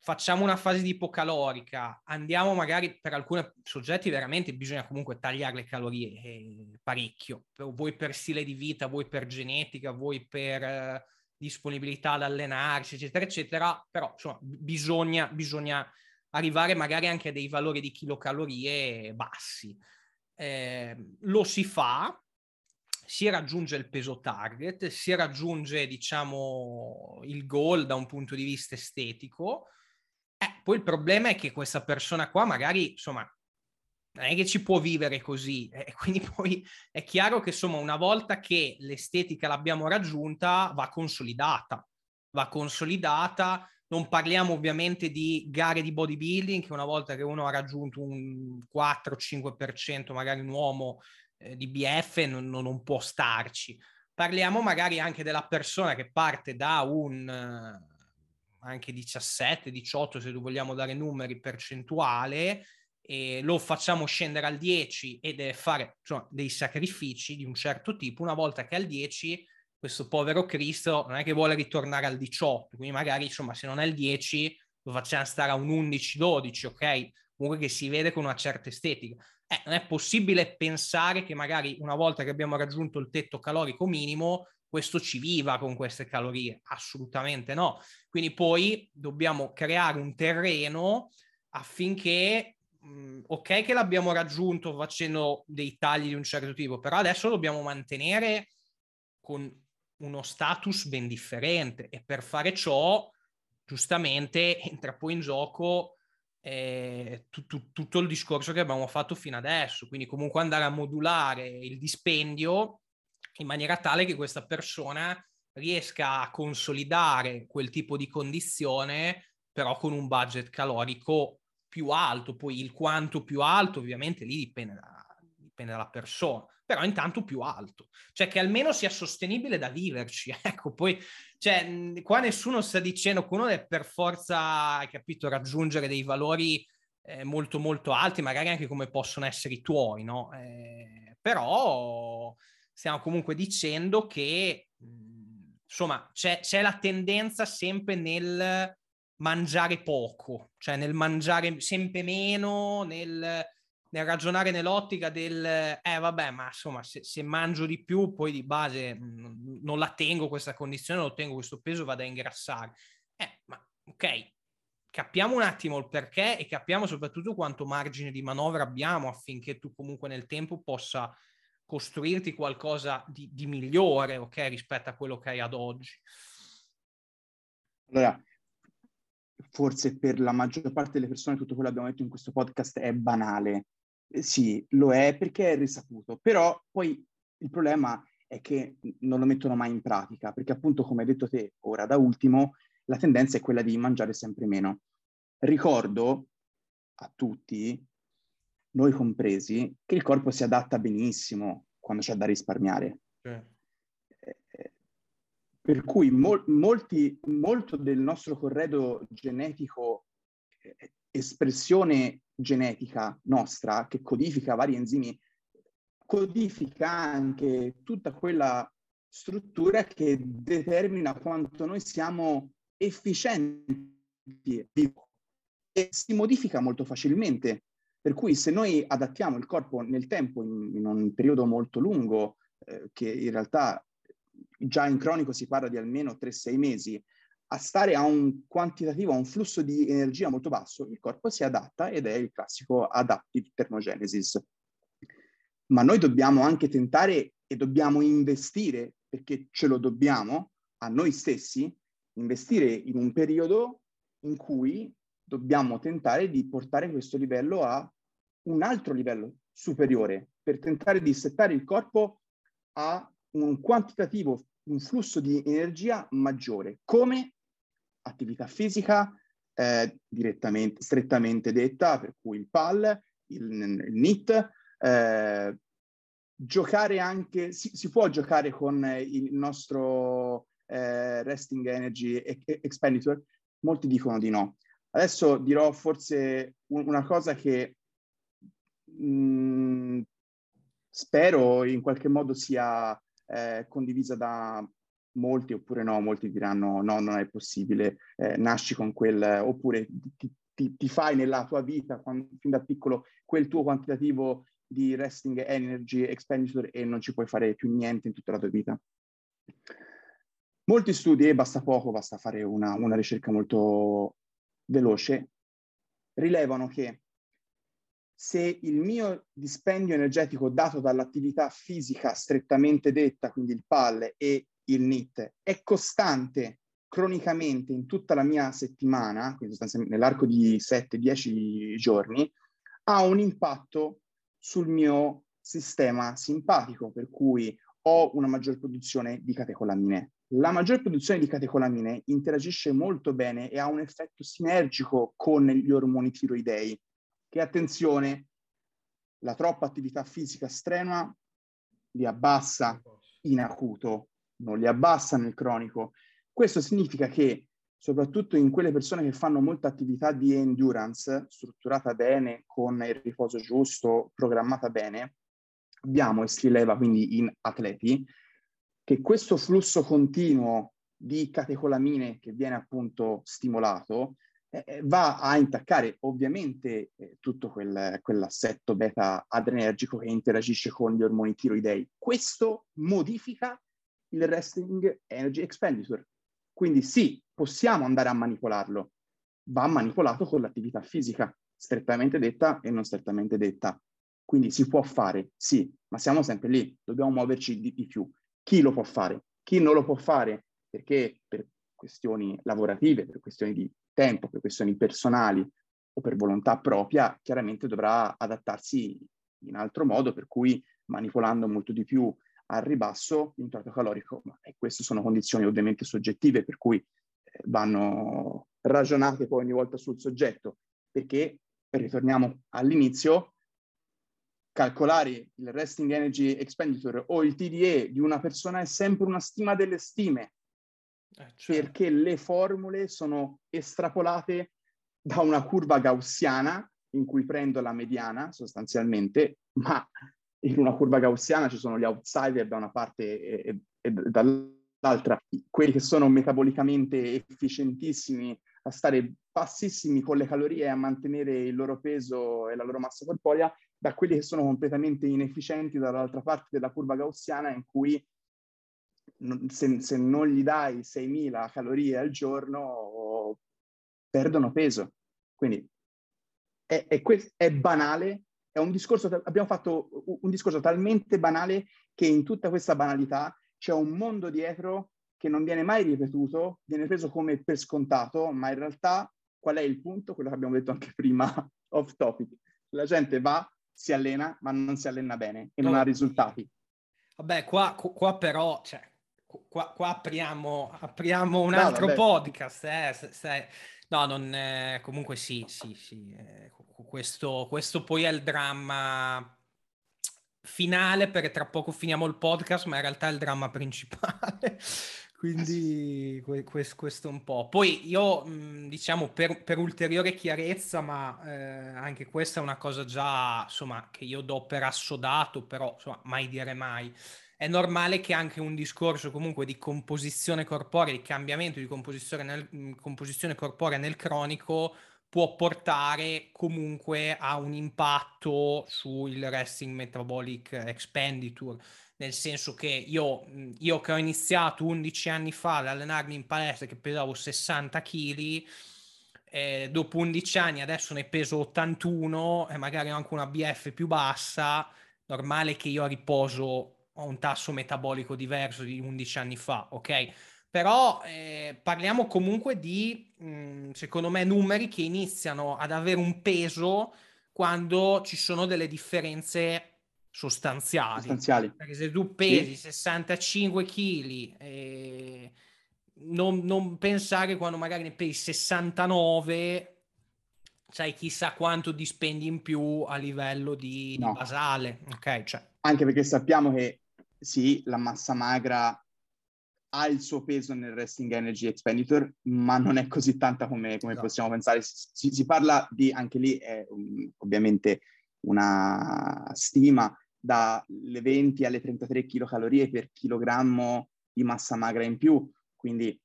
facciamo una fase di ipocalorica, andiamo magari per alcuni soggetti veramente bisogna comunque tagliare le calorie eh, parecchio, vuoi per stile di vita, vuoi per genetica, vuoi per eh, disponibilità ad allenarsi, eccetera, eccetera, però insomma bisogna, bisogna arrivare magari anche a dei valori di chilocalorie bassi. Eh, lo si fa, si raggiunge il peso target, si raggiunge, diciamo, il goal da un punto di vista estetico. Eh, poi il problema è che questa persona qua magari, insomma, non è che ci può vivere così. Eh, quindi poi è chiaro che, insomma, una volta che l'estetica l'abbiamo raggiunta, va consolidata. Va consolidata. Non parliamo ovviamente di gare di bodybuilding, che una volta che uno ha raggiunto un 4-5%, magari un uomo eh, di BF, non, non, può starci. Parliamo magari anche della persona che parte da un eh, anche 17, 18, se vogliamo dare numeri, percentuale, e lo facciamo scendere al 10 e deve fare insomma, dei sacrifici di un certo tipo, una volta che al 10 questo povero Cristo non è che vuole ritornare al 18, quindi magari insomma se non è il 10 lo facciamo stare a un 11-12, ok? Comunque che si vede con una certa estetica. Eh, non è possibile pensare che magari una volta che abbiamo raggiunto il tetto calorico minimo questo ci viva con queste calorie? Assolutamente no. Quindi poi dobbiamo creare un terreno affinché ok che l'abbiamo raggiunto facendo dei tagli di un certo tipo, però adesso dobbiamo mantenere con uno status ben differente e per fare ciò giustamente entra poi in gioco eh, tu, tu, tutto il discorso che abbiamo fatto fino adesso, quindi comunque andare a modulare il dispendio in maniera tale che questa persona riesca a consolidare quel tipo di condizione però con un budget calorico più alto, poi il quanto più alto ovviamente lì dipende, da, dipende dalla persona, però intanto più alto, cioè che almeno sia sostenibile da viverci, ecco, poi, cioè, qua nessuno sta dicendo che uno deve per forza, hai capito, raggiungere dei valori eh, molto molto alti, magari anche come possono essere i tuoi, no? Eh, però stiamo comunque dicendo che, insomma, c'è, c'è la tendenza sempre nel mangiare poco, cioè nel mangiare sempre meno, nel, nel ragionare nell'ottica del, eh vabbè, ma insomma, se, se, mangio di più, poi di base non la tengo questa condizione, non tengo questo peso, vado a ingrassare. Eh, ma ok, capiamo un attimo il perché e capiamo soprattutto quanto margine di manovra abbiamo affinché tu comunque nel tempo possa costruirti qualcosa di, di migliore, ok, rispetto a quello che hai ad oggi. Allora, forse per la maggior parte delle persone tutto quello che abbiamo detto in questo podcast è banale. Eh, sì, lo è perché è risaputo, però poi il problema è che non lo mettono mai in pratica, perché appunto, come hai detto te ora da ultimo, la tendenza è quella di mangiare sempre meno. Ricordo a tutti, noi compresi, che il corpo si adatta benissimo quando c'è da risparmiare. Eh. Per cui mol, molti, molto del nostro corredo genetico, eh, espressione genetica nostra, che codifica vari enzimi, codifica anche tutta quella struttura che determina quanto noi siamo efficienti e si modifica molto facilmente. Per cui se noi adattiamo il corpo nel tempo, in, in un periodo molto lungo, eh, che in realtà già in cronico si parla di almeno 3-6 mesi, a stare a un quantitativo, a un flusso di energia molto basso, il corpo si adatta ed è il classico adaptive thermogenesis. Ma noi dobbiamo anche tentare e dobbiamo investire, perché ce lo dobbiamo, a noi stessi, investire in un periodo in cui dobbiamo tentare di portare questo livello a un altro livello superiore, per tentare di settare il corpo a un quantitativo, un flusso di energia maggiore, come attività fisica eh, direttamente, strettamente detta, per cui il PAL, il, il NIT, eh, giocare anche, si, si, può giocare con il nostro eh, resting energy expenditure? Molti dicono di no. Adesso dirò forse una cosa che mh, mm, spero in qualche modo sia eh, condivisa da molti oppure no, molti diranno no, non è possibile, eh, nasci con quel, oppure ti, ti, ti, fai nella tua vita, quando, fin da piccolo, quel tuo quantitativo di resting energy expenditure e non ci puoi fare più niente in tutta la tua vita. Molti studi, e basta poco, basta fare una, una ricerca molto veloce, rilevano che se il mio dispendio energetico dato dall'attività fisica strettamente detta, quindi il PAL e il NIT, è costante cronicamente in tutta la mia settimana, quindi nell'arco di 7-10 giorni, ha un impatto sul mio sistema simpatico, per cui ho una maggior produzione di catecolamine. La maggior produzione di catecolamine interagisce molto bene e ha un effetto sinergico con gli ormoni tiroidei, che attenzione, la troppa attività fisica strenua li abbassa in acuto, non li abbassa nel cronico. Questo significa che soprattutto in quelle persone che fanno molta attività di endurance, strutturata bene, con il riposo giusto, programmata bene, abbiamo, e si rileva quindi in atleti, che questo flusso continuo di catecolamine che viene appunto stimolato eh, eh, va a intaccare ovviamente eh, tutto quel, quell'assetto beta adrenergico che interagisce con gli ormoni tiroidei. Questo modifica il resting energy expenditure. Quindi sì, possiamo andare a manipolarlo, va manipolato con l'attività fisica, strettamente detta e non strettamente detta. Quindi si può fare, sì, ma siamo sempre lì, dobbiamo muoverci di, di più. Chi lo può fare? Chi non lo può fare? Perché per questioni lavorative, per questioni di tempo, per questioni personali o per volontà propria, chiaramente dovrà adattarsi in altro modo, per cui manipolando molto di più al ribasso l'introito calorico. Ma, e queste sono condizioni ovviamente soggettive, per cui eh, vanno ragionate poi ogni volta sul soggetto, perché ritorniamo all'inizio, calcolare il resting energy expenditure o il TDE di una persona è sempre una stima delle stime, eh, certo. perché le formule sono estrapolate da una curva gaussiana in cui prendo la mediana sostanzialmente, ma in una curva gaussiana ci sono gli outsider da una parte e, e, dall'altra, quelli che sono metabolicamente efficientissimi a stare bassissimi con le calorie e a mantenere il loro peso e la loro massa corporea, da quelli che sono completamente inefficienti dall'altra parte della curva gaussiana in cui se, se non gli dai 6.000 calorie al giorno perdono peso. Quindi è, è, è banale, è un discorso, abbiamo fatto un discorso talmente banale che in tutta questa banalità c'è un mondo dietro che non viene mai ripetuto, viene preso come per scontato, ma in realtà qual è il punto? Quello che abbiamo detto anche prima, off topic. La gente va, si allena, ma non si allena bene e non ha risultati. Vabbè, qua, qua però, cioè, qua, qua apriamo, apriamo, un no, altro vabbè. podcast. Eh, se, se, no, non, eh, comunque sì, sì, sì. Eh, questo, questo poi è il dramma finale perché tra poco finiamo il podcast, ma in realtà è il dramma principale. Quindi questo, un po'. Poi io, diciamo, per, per ulteriore chiarezza, ma eh, anche questa è una cosa già, insomma, che io do per assodato, però, insomma, mai dire mai è normale che anche un discorso comunque di composizione corporea, di cambiamento di composizione, nel, composizione corporea nel cronico può portare comunque a un impatto sul resting metabolic expenditure, nel senso che io, io che ho iniziato 11 anni fa ad allenarmi in palestra che pesavo 60 kg, eh, dopo 11 anni adesso ne peso 81 e magari ho anche una BF più bassa, normale che io a riposo ho un tasso metabolico diverso di 11 anni fa, ok? Però eh, parliamo comunque di, mh, mm, secondo me, numeri che iniziano ad avere un peso quando ci sono delle differenze sostanziali. sostanziali. Perché se tu pesi sì. 65 kg, eh, non, non, pensare quando magari ne pesi 69, sai chissà quanto dispendi in più a livello di, no. di basale. Ok, cioè. Anche perché sappiamo che sì, la massa magra ha il suo peso nel resting energy expenditure, ma non è così tanta come, come no. possiamo pensare. Si, si, parla di, anche lì è um, ovviamente una stima, dalle 20 alle 33 kcal per chilogrammo di massa magra in più, quindi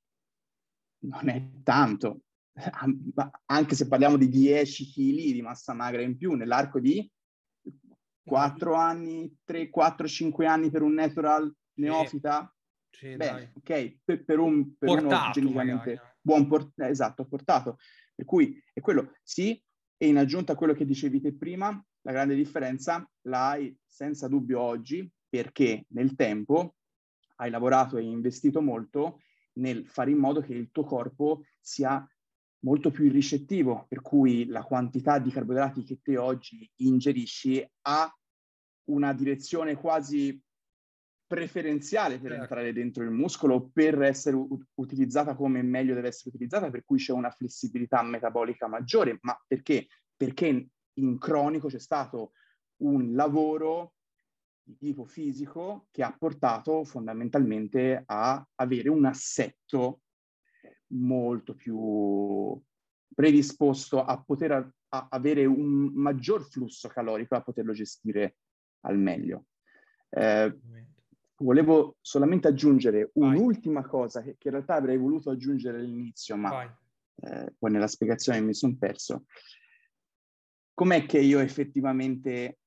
non è tanto. Anche se parliamo di 10 kg di massa magra in più nell'arco di 4 anni, 3, 4, 5 anni per un natural neofita, Sì, Beh, ok, per, per, un, per portato, genuinamente buon port- eh, esatto, portato. Per cui è quello, sì, e in aggiunta a quello che dicevi te prima, la grande differenza l'hai senza dubbio oggi, perché nel tempo hai lavorato e investito molto nel fare in modo che il tuo corpo sia molto più ricettivo, per cui la quantità di carboidrati che te oggi ingerisci ha una direzione quasi preferenziale per certo. entrare dentro il muscolo, per essere u- utilizzata come meglio deve essere utilizzata, per cui c'è una flessibilità metabolica maggiore. Ma perché? Perché in cronico c'è stato un lavoro di tipo fisico che ha portato fondamentalmente a avere un assetto molto più predisposto a poter a, a avere un maggior flusso calorico, a poterlo gestire al meglio. Eh, volevo solamente aggiungere Vai. un'ultima cosa che, che, in realtà avrei voluto aggiungere all'inizio, ma eh, poi nella spiegazione mi sono perso. Com'è che io effettivamente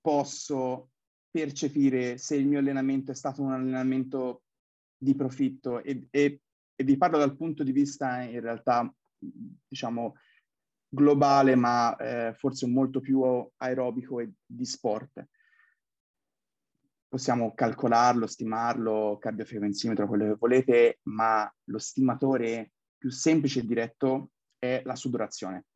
posso percepire se il mio allenamento è stato un allenamento di profitto e, e, e vi parlo dal punto di vista in realtà, diciamo, globale, ma eh, forse molto più aerobico e di sport possiamo calcolarlo, stimarlo, cardiofrequenzimetro, quello che volete, ma lo stimatore più semplice e diretto è la sudorazione.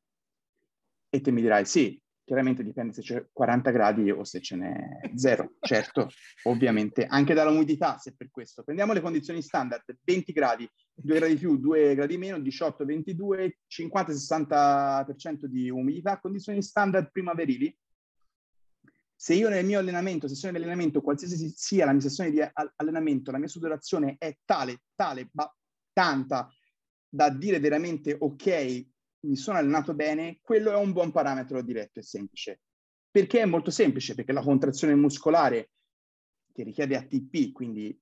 E te mi dirai, sì, chiaramente dipende se c'è 40 gradi o se ce n'è zero. certo, ovviamente, anche dall'umidità, se per questo. Prendiamo le condizioni standard, 20 gradi, 2 gradi più, 2 gradi meno, 18, 22, 50-60% di umidità, condizioni standard primaverili, se io nel mio allenamento, sessione di allenamento, qualsiasi sia la mia sessione di allenamento, la mia sudorazione è tale, tale, ma tanta, da dire veramente ok, mi sono allenato bene, quello è un buon parametro diretto e semplice. Perché è molto semplice? Perché la contrazione muscolare che richiede ATP, quindi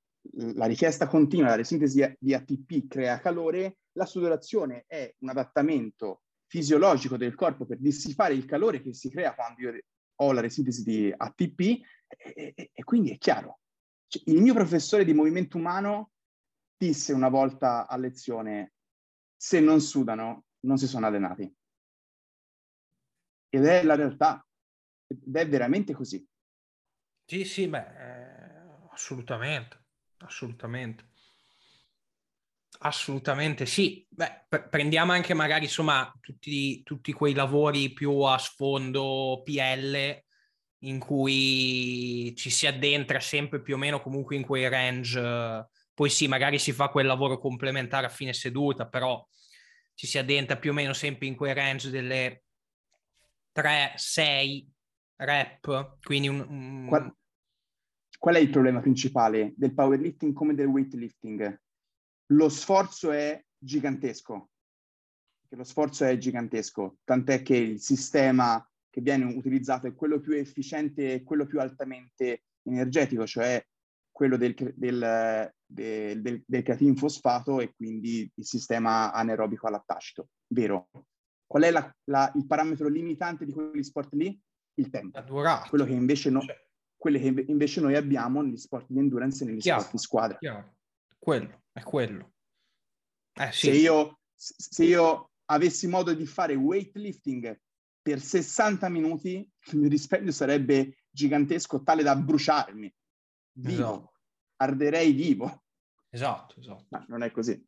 la richiesta continua, la resintesi di ATP crea calore, la sudorazione è un adattamento fisiologico del corpo per dissipare il calore che si crea quando io ho la resintesi di ATP e, e, e quindi è chiaro. Cioè, il mio professore di movimento umano disse una volta a lezione, se non sudano non si sono allenati. Ed è la realtà, ed è veramente così. Sì, sì, beh, eh, assolutamente, assolutamente. Assolutamente sì. Beh, prendiamo anche magari insomma tutti, tutti, quei lavori più a sfondo PL in cui ci si addentra sempre più o meno comunque in quei range. Poi sì, magari si fa quel lavoro complementare a fine seduta, però ci si addentra più o meno sempre in quei range delle 3-6 rep. Quindi un, un... Qual, qual è il problema principale del powerlifting come del weightlifting? Lo sforzo è gigantesco. Lo sforzo è gigantesco, tant'è che il sistema che viene utilizzato è quello più efficiente e quello più altamente energetico, cioè quello del, del, del, del, del creatin fosfato e quindi il sistema anaerobico all'attacito. Vero. Qual è la, la, il parametro limitante di quegli sport lì? Il tempo. Quello che invece, no, cioè. che invece noi abbiamo negli sport di endurance e negli chiaro, sport di squadra. Chiaro. Quello. È quello. Eh, sì. se, io, se io avessi modo di fare weightlifting per 60 minuti, il mio dispendio sarebbe gigantesco, tale da bruciarmi. Vivo. Esatto. Arderei vivo. Esatto, esatto. Ma non è così.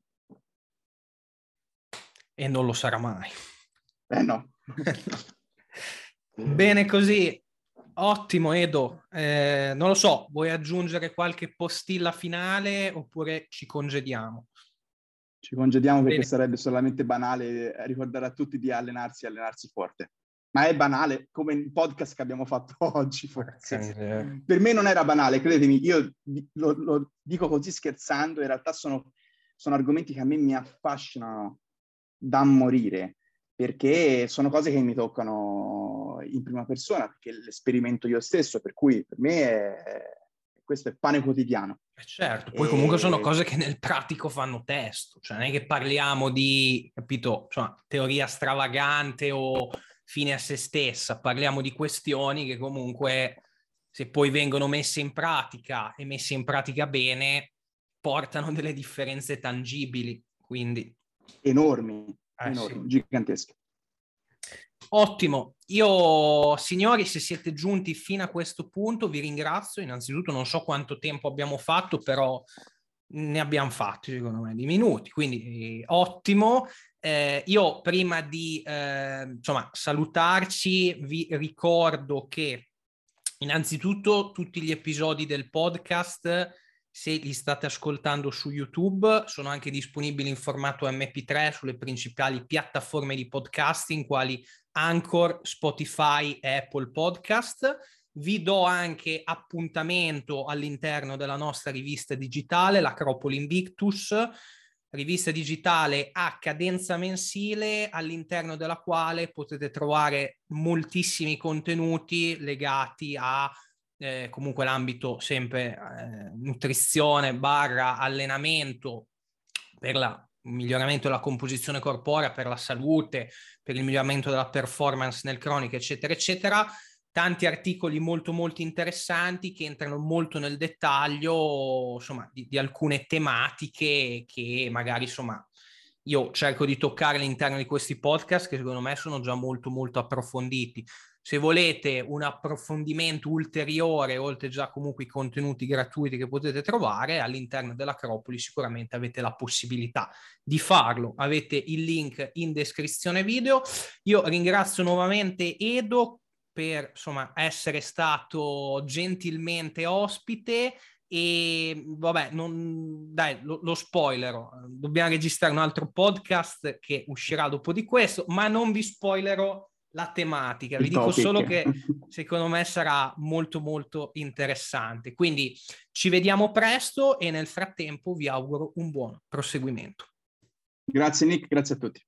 E non lo sarà mai. Eh no. Bene così. Ottimo Edo, eh, non lo so, vuoi aggiungere qualche postilla finale oppure ci congediamo? Ci congediamo perché Bene. sarebbe solamente banale ricordare a tutti di allenarsi e allenarsi forte. Ma è banale, come il podcast che abbiamo fatto oggi forse. Eh. Per me non era banale, credetemi, io lo, lo dico così scherzando, in realtà sono, sono argomenti che a me mi affascinano da morire perché sono cose che mi toccano in prima persona, perché l'esperimento io stesso, per cui per me è, questo è pane quotidiano. Eh certo, poi e... comunque sono cose che nel pratico fanno testo, cioè non è che parliamo di, capito, insomma, teoria stravagante o fine a se stessa, parliamo di questioni che comunque se poi vengono messe in pratica e messe in pratica bene, portano delle differenze tangibili, quindi... Enormi, eh, enormi, sì. gigantesche. Ottimo, io signori se siete giunti fino a questo punto vi ringrazio, innanzitutto non so quanto tempo abbiamo fatto, però ne abbiamo fatti secondo me di minuti, quindi eh, ottimo. Eh, io prima di eh, insomma, salutarci vi ricordo che innanzitutto tutti gli episodi del podcast se li state ascoltando su YouTube, sono anche disponibili in formato MP3 sulle principali piattaforme di podcasting quali Anchor, Spotify e Apple Podcast. Vi do anche appuntamento all'interno della nostra rivista digitale, l'Acropoli Invictus, rivista digitale a cadenza mensile all'interno della quale potete trovare moltissimi contenuti legati a eh, comunque l'ambito sempre eh, nutrizione barra allenamento per il miglioramento della composizione corporea, per la salute, per il miglioramento della performance nel cronico, eccetera, eccetera. Tanti articoli molto, molto interessanti che entrano molto nel dettaglio, insomma, di, di alcune tematiche che magari, insomma, io cerco di toccare all'interno di questi podcast che secondo me sono già molto, molto approfonditi. Se volete un approfondimento ulteriore, oltre già comunque i contenuti gratuiti che potete trovare all'interno dell'Acropoli, sicuramente avete la possibilità di farlo. Avete il link in descrizione video. Io ringrazio nuovamente Edo per insomma, essere stato gentilmente ospite e vabbè, non, dai, lo, lo spoilerò. Dobbiamo registrare un altro podcast che uscirà dopo di questo, ma non vi spoilerò la tematica. Vi dico solo che secondo me sarà molto molto interessante. Quindi ci vediamo presto e nel frattempo vi auguro un buon proseguimento. Grazie Nick, grazie a tutti.